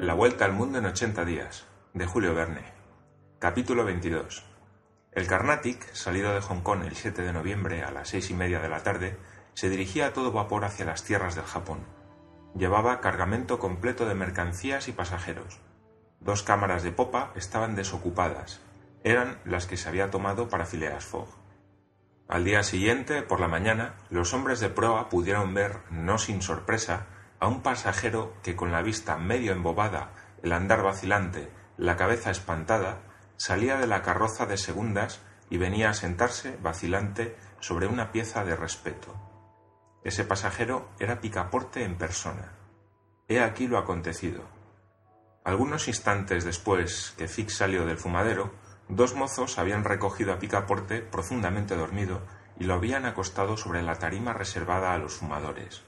La vuelta al mundo en 80 días, de Julio Verne. Capítulo 22. El Carnatic, salido de Hong Kong el 7 de noviembre a las seis y media de la tarde, se dirigía a todo vapor hacia las tierras del Japón. Llevaba cargamento completo de mercancías y pasajeros. Dos cámaras de popa estaban desocupadas. Eran las que se había tomado para Phileas Fogg. Al día siguiente, por la mañana, los hombres de proa pudieron ver, no sin sorpresa, a un pasajero que con la vista medio embobada, el andar vacilante, la cabeza espantada, salía de la carroza de segundas y venía a sentarse, vacilante, sobre una pieza de respeto. Ese pasajero era Picaporte en persona. He aquí lo acontecido. Algunos instantes después que Fix salió del fumadero, dos mozos habían recogido a Picaporte profundamente dormido y lo habían acostado sobre la tarima reservada a los fumadores.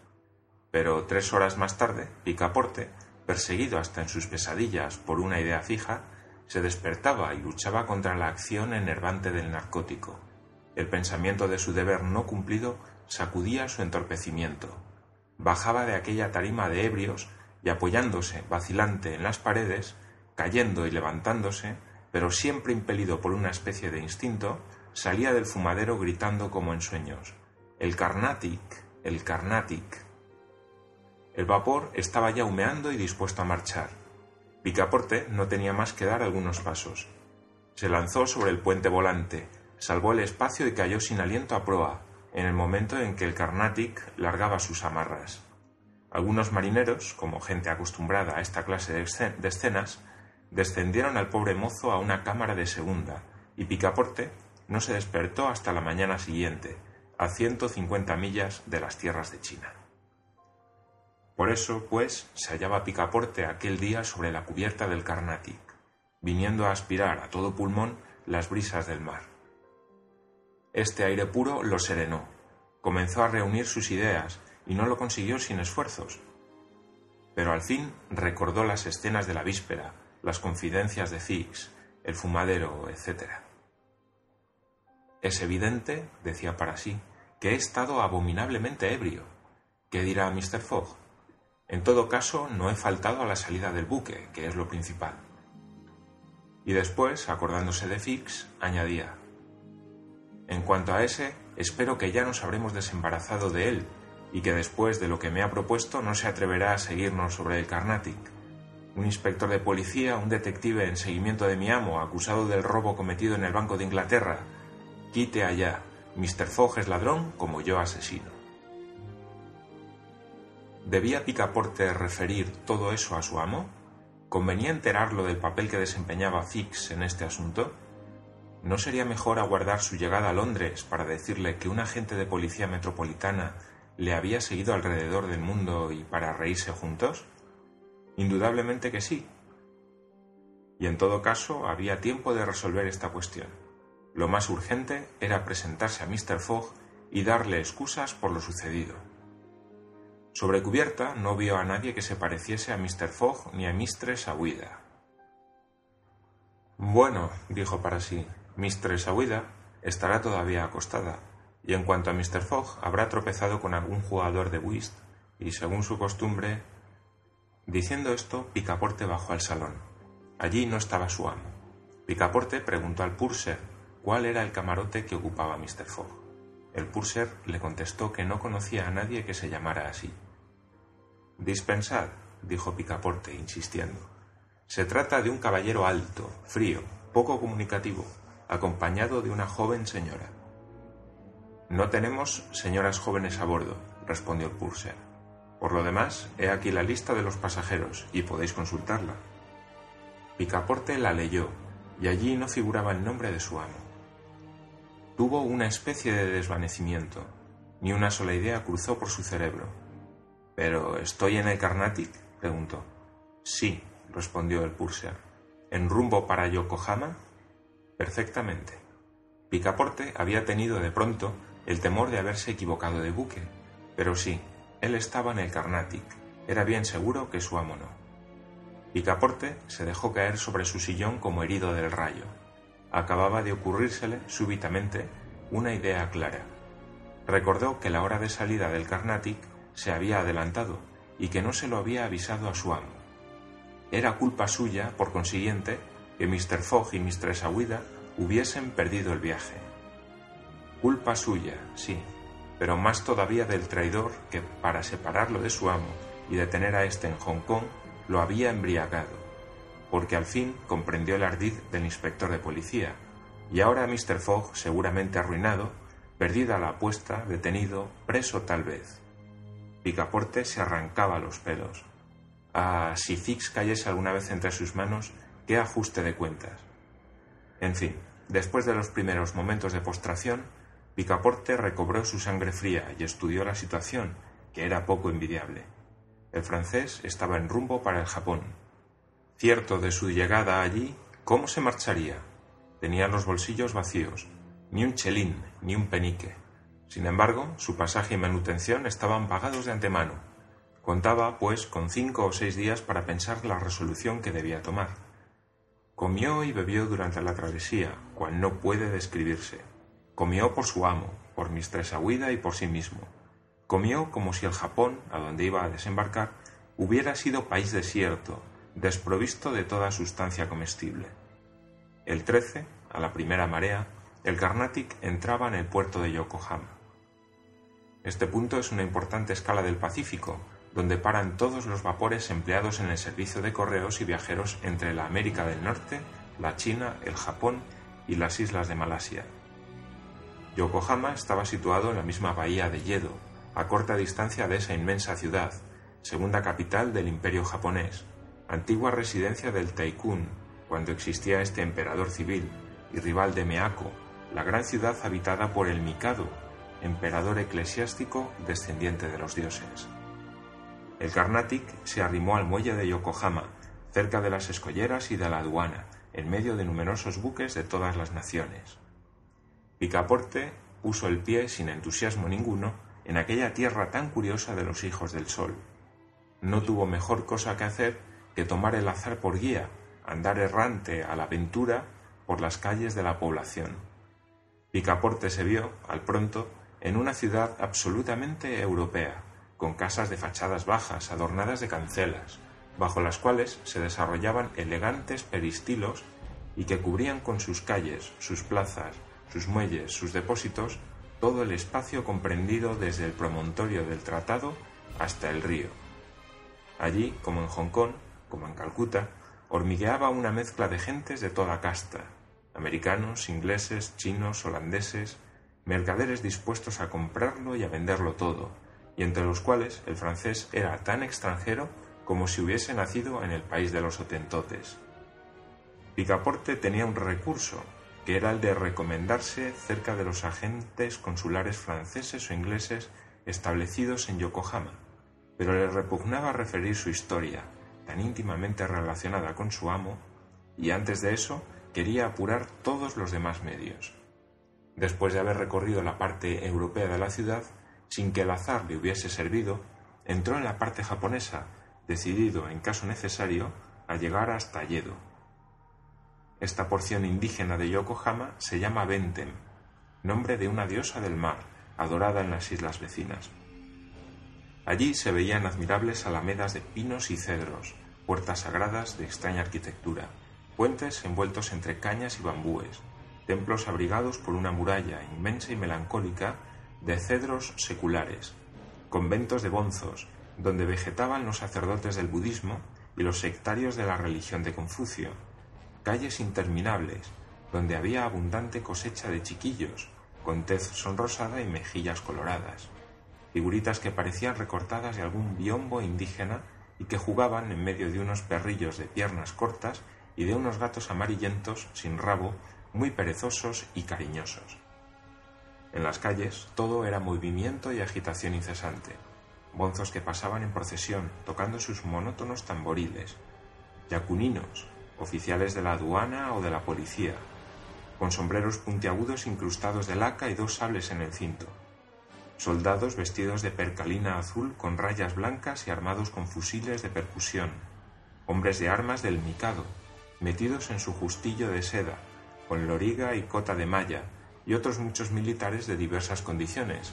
Pero tres horas más tarde, Picaporte, perseguido hasta en sus pesadillas por una idea fija, se despertaba y luchaba contra la acción enervante del narcótico. El pensamiento de su deber no cumplido sacudía su entorpecimiento. Bajaba de aquella tarima de ebrios y apoyándose vacilante en las paredes, cayendo y levantándose, pero siempre impelido por una especie de instinto, salía del fumadero gritando como en sueños El Carnatic, el Carnatic. El vapor estaba ya humeando y dispuesto a marchar. Picaporte no tenía más que dar algunos pasos. Se lanzó sobre el puente volante, salvó el espacio y cayó sin aliento a proa, en el momento en que el Carnatic largaba sus amarras. Algunos marineros, como gente acostumbrada a esta clase de escenas, descendieron al pobre mozo a una cámara de segunda, y Picaporte no se despertó hasta la mañana siguiente, a ciento cincuenta millas de las tierras de China. Por eso, pues, se hallaba Picaporte aquel día sobre la cubierta del Carnatic, viniendo a aspirar a todo pulmón las brisas del mar. Este aire puro lo serenó, comenzó a reunir sus ideas y no lo consiguió sin esfuerzos. Pero al fin recordó las escenas de la víspera, las confidencias de Fix, el fumadero, etc. Es evidente, decía para sí, que he estado abominablemente ebrio. ¿Qué dirá Mr. Fogg? En todo caso, no he faltado a la salida del buque, que es lo principal. Y después, acordándose de Fix, añadía, En cuanto a ese, espero que ya nos habremos desembarazado de él y que después de lo que me ha propuesto no se atreverá a seguirnos sobre el Carnatic. Un inspector de policía, un detective en seguimiento de mi amo, acusado del robo cometido en el Banco de Inglaterra. Quite allá. Mr. Fogg es ladrón como yo asesino. ¿Debía Picaporte referir todo eso a su amo? ¿Convenía enterarlo del papel que desempeñaba Fix en este asunto? ¿No sería mejor aguardar su llegada a Londres para decirle que un agente de policía metropolitana le había seguido alrededor del mundo y para reírse juntos? Indudablemente que sí. Y en todo caso había tiempo de resolver esta cuestión. Lo más urgente era presentarse a Mr. Fogg y darle excusas por lo sucedido. Sobre cubierta no vio a nadie que se pareciese a Mr. Fogg ni a Mistress Aguida. Bueno, dijo para sí, Mistress Aguida estará todavía acostada, y en cuanto a Mr. Fogg habrá tropezado con algún jugador de whist, y según su costumbre. Diciendo esto, Picaporte bajó al salón. Allí no estaba su amo. Picaporte preguntó al purser cuál era el camarote que ocupaba Mr. Fogg. El purser le contestó que no conocía a nadie que se llamara así. Dispensad, dijo Picaporte, insistiendo. Se trata de un caballero alto, frío, poco comunicativo, acompañado de una joven señora. No tenemos señoras jóvenes a bordo, respondió el purser. Por lo demás, he aquí la lista de los pasajeros y podéis consultarla. Picaporte la leyó, y allí no figuraba el nombre de su amo. Tuvo una especie de desvanecimiento. Ni una sola idea cruzó por su cerebro. ¿Pero estoy en el Carnatic? preguntó. Sí, respondió el purser. ¿En rumbo para Yokohama? Perfectamente. Picaporte había tenido de pronto el temor de haberse equivocado de buque, pero sí, él estaba en el Carnatic. Era bien seguro que su amo no. Picaporte se dejó caer sobre su sillón como herido del rayo acababa de ocurrírsele súbitamente una idea clara. Recordó que la hora de salida del Carnatic se había adelantado y que no se lo había avisado a su amo. Era culpa suya, por consiguiente, que Mr. Fogg y Mistress Aguida hubiesen perdido el viaje. Culpa suya, sí, pero más todavía del traidor que, para separarlo de su amo y detener a éste en Hong Kong, lo había embriagado, porque al fin comprendió el ardid del inspector de policía, y ahora Mr. Fogg, seguramente arruinado, perdida la apuesta, detenido, preso tal vez. Picaporte se arrancaba los pelos. Ah, si Fix cayese alguna vez entre sus manos, qué ajuste de cuentas. En fin, después de los primeros momentos de postración, Picaporte recobró su sangre fría y estudió la situación, que era poco envidiable. El francés estaba en rumbo para el Japón. Cierto de su llegada allí, ¿cómo se marcharía? Tenía los bolsillos vacíos, ni un chelín, ni un penique. Sin embargo, su pasaje y manutención estaban pagados de antemano. Contaba, pues, con cinco o seis días para pensar la resolución que debía tomar. Comió y bebió durante la travesía, cual no puede describirse. Comió por su amo, por Mistress Aguida y por sí mismo. Comió como si el Japón, a donde iba a desembarcar, hubiera sido país desierto, desprovisto de toda sustancia comestible. El 13, a la primera marea, el Carnatic entraba en el puerto de Yokohama. Este punto es una importante escala del Pacífico, donde paran todos los vapores empleados en el servicio de correos y viajeros entre la América del Norte, la China, el Japón y las islas de Malasia. Yokohama estaba situado en la misma bahía de Yedo, a corta distancia de esa inmensa ciudad, segunda capital del imperio japonés, antigua residencia del Taikun, cuando existía este emperador civil, y rival de Meako, la gran ciudad habitada por el Mikado, emperador eclesiástico descendiente de los dioses. El Carnatic se arrimó al muelle de Yokohama, cerca de las escolleras y de la aduana, en medio de numerosos buques de todas las naciones. Picaporte puso el pie sin entusiasmo ninguno en aquella tierra tan curiosa de los hijos del sol. No tuvo mejor cosa que hacer que tomar el azar por guía, andar errante a la aventura por las calles de la población. Picaporte se vio, al pronto, en una ciudad absolutamente europea, con casas de fachadas bajas adornadas de cancelas, bajo las cuales se desarrollaban elegantes peristilos y que cubrían con sus calles, sus plazas, sus muelles, sus depósitos, todo el espacio comprendido desde el promontorio del tratado hasta el río. Allí, como en Hong Kong, como en Calcuta, hormigueaba una mezcla de gentes de toda casta, americanos, ingleses, chinos, holandeses, mercaderes dispuestos a comprarlo y a venderlo todo, y entre los cuales el francés era tan extranjero como si hubiese nacido en el país de los otentotes. Picaporte tenía un recurso que era el de recomendarse cerca de los agentes consulares franceses o ingleses establecidos en Yokohama, pero le repugnaba referir su historia, tan íntimamente relacionada con su amo, y antes de eso quería apurar todos los demás medios. Después de haber recorrido la parte europea de la ciudad, sin que el azar le hubiese servido, entró en la parte japonesa, decidido, en caso necesario, a llegar hasta Yedo. Esta porción indígena de Yokohama se llama Bentem, nombre de una diosa del mar, adorada en las islas vecinas. Allí se veían admirables alamedas de pinos y cedros, puertas sagradas de extraña arquitectura, puentes envueltos entre cañas y bambúes, templos abrigados por una muralla inmensa y melancólica de cedros seculares, conventos de bonzos, donde vegetaban los sacerdotes del budismo y los sectarios de la religión de Confucio, calles interminables, donde había abundante cosecha de chiquillos, con tez sonrosada y mejillas coloradas, figuritas que parecían recortadas de algún biombo indígena y que jugaban en medio de unos perrillos de piernas cortas y de unos gatos amarillentos sin rabo, muy perezosos y cariñosos. En las calles todo era movimiento y agitación incesante, bonzos que pasaban en procesión tocando sus monótonos tamboriles, yacuninos oficiales de la aduana o de la policía, con sombreros puntiagudos incrustados de laca y dos sables en el cinto, soldados vestidos de percalina azul con rayas blancas y armados con fusiles de percusión, hombres de armas del Mikado, metidos en su justillo de seda, con loriga y cota de malla, y otros muchos militares de diversas condiciones,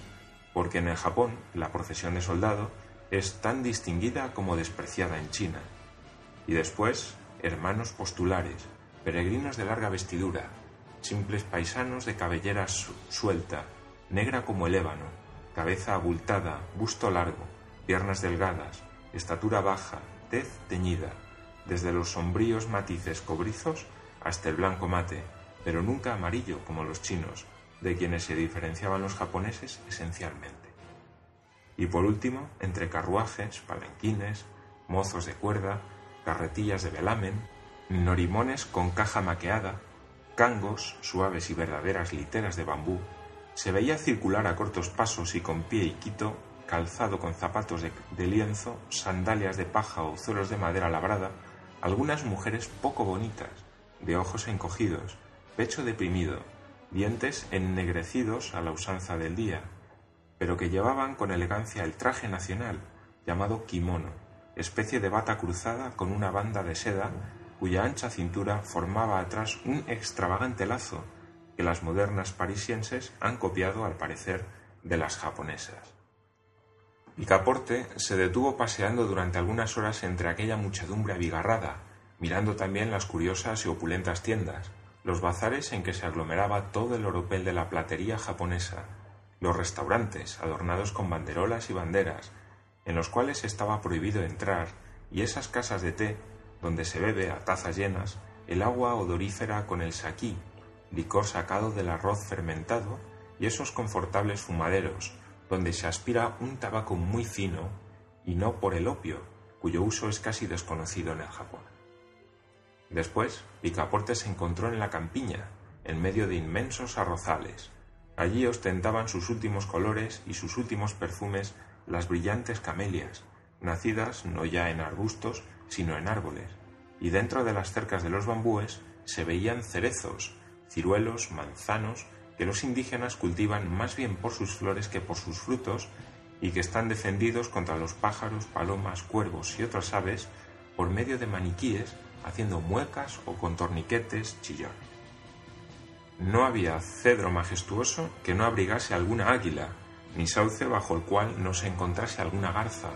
porque en el Japón la profesión de soldado es tan distinguida como despreciada en China. y después hermanos postulares, peregrinos de larga vestidura, simples paisanos de cabellera suelta, negra como el ébano, cabeza abultada, busto largo, piernas delgadas, estatura baja, tez teñida, desde los sombríos matices cobrizos hasta el blanco mate, pero nunca amarillo como los chinos, de quienes se diferenciaban los japoneses esencialmente. Y por último, entre carruajes, palanquines, mozos de cuerda, carretillas de velamen, norimones con caja maqueada, cangos, suaves y verdaderas literas de bambú, se veía circular a cortos pasos y con pie y quito, calzado con zapatos de, lienzo, sandalias de paja o zuelos de madera labrada, algunas mujeres poco bonitas, de ojos encogidos, pecho deprimido, dientes ennegrecidos a la usanza del día, pero que llevaban con elegancia el traje nacional, llamado kimono, especie de bata cruzada con una banda de seda cuya ancha cintura formaba atrás un extravagante lazo que las modernas parisienses han copiado al parecer de las japonesas. Picaporte se detuvo paseando durante algunas horas entre aquella muchedumbre abigarrada, mirando también las curiosas y opulentas tiendas, los bazares en que se aglomeraba todo el oropel de la platería japonesa, los restaurantes adornados con banderolas y banderas, en los cuales estaba prohibido entrar, y esas casas de té donde se bebe a tazas llenas el agua odorífera con el saquí, licor sacado del arroz fermentado, y esos confortables fumaderos, donde se aspira un tabaco muy fino y no por el opio, cuyo uso es casi desconocido en el Japón. Después, Picaporte se encontró en la campiña, en medio de inmensos arrozales. Allí ostentaban sus últimos colores y sus últimos perfumes las brillantes camelias, nacidas no ya en arbustos, sino en árboles, y dentro de las cercas de los bambúes se veían cerezos, ciruelos, manzanos, que los indígenas cultivan más bien por sus flores que por sus frutos y que están defendidos contra los pájaros, palomas, cuervos y otras aves por medio de maniquíes haciendo muecas o con torniquetes chillones. No había cedro majestuoso que no abrigase alguna águila, ni sauce bajo el cual no se encontrase alguna garza,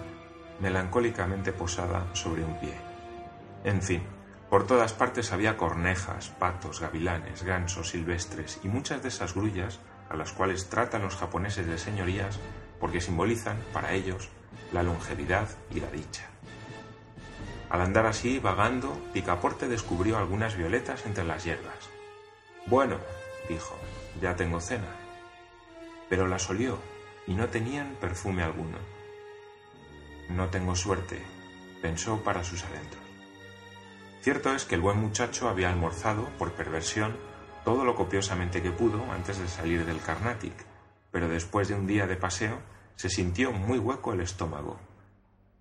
melancólicamente posada sobre un pie. En fin, por todas partes había cornejas, patos, gavilanes, gansos silvestres y muchas de esas grullas a las cuales tratan los japoneses de señorías porque simbolizan, para ellos, la longevidad y la dicha. Al andar así, vagando, Picaporte descubrió algunas violetas entre las hierbas. Bueno, dijo, ya tengo cena. Pero las olió y no tenían perfume alguno. No tengo suerte, pensó para sus adentros. Cierto es que el buen muchacho había almorzado, por perversión, todo lo copiosamente que pudo antes de salir del Carnatic, pero después de un día de paseo se sintió muy hueco el estómago.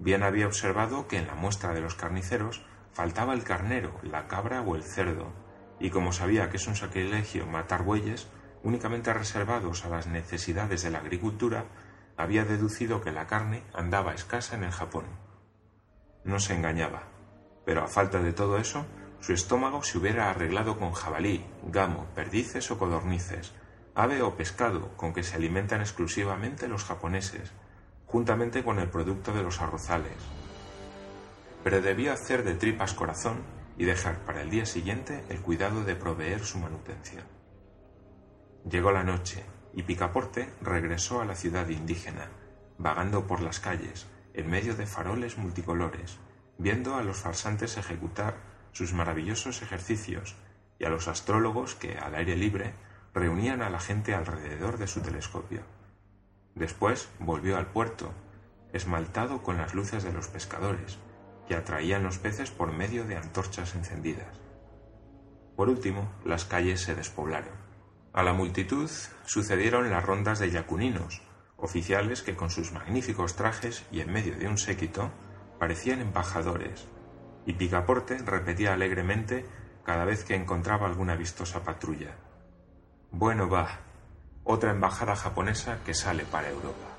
Bien había observado que en la muestra de los carniceros faltaba el carnero, la cabra o el cerdo, y como sabía que es un sacrilegio matar bueyes únicamente reservados a las necesidades de la agricultura, había deducido que la carne andaba escasa en el Japón. No se engañaba, pero a falta de todo eso, su estómago se hubiera arreglado con jabalí, gamo, perdices o codornices, ave o pescado con que se alimentan exclusivamente los japoneses, juntamente con el producto de los arrozales. Pero debió hacer de tripas corazón y dejar para el día siguiente el cuidado de proveer su manutención. Llegó la noche y Picaporte regresó a la ciudad indígena, vagando por las calles, en medio de faroles multicolores, viendo a los farsantes ejecutar sus maravillosos ejercicios y a los astrólogos que, al aire libre, reunían a la gente alrededor de su telescopio. Después volvió al puerto, esmaltado con las luces de los pescadores, que atraían los peces por medio de antorchas encendidas. Por último, las calles se despoblaron. A la multitud sucedieron las rondas de yacuninos, oficiales que con sus magníficos trajes y en medio de un séquito parecían embajadores, y Picaporte repetía alegremente cada vez que encontraba alguna vistosa patrulla. Bueno va, otra embajada japonesa que sale para Europa.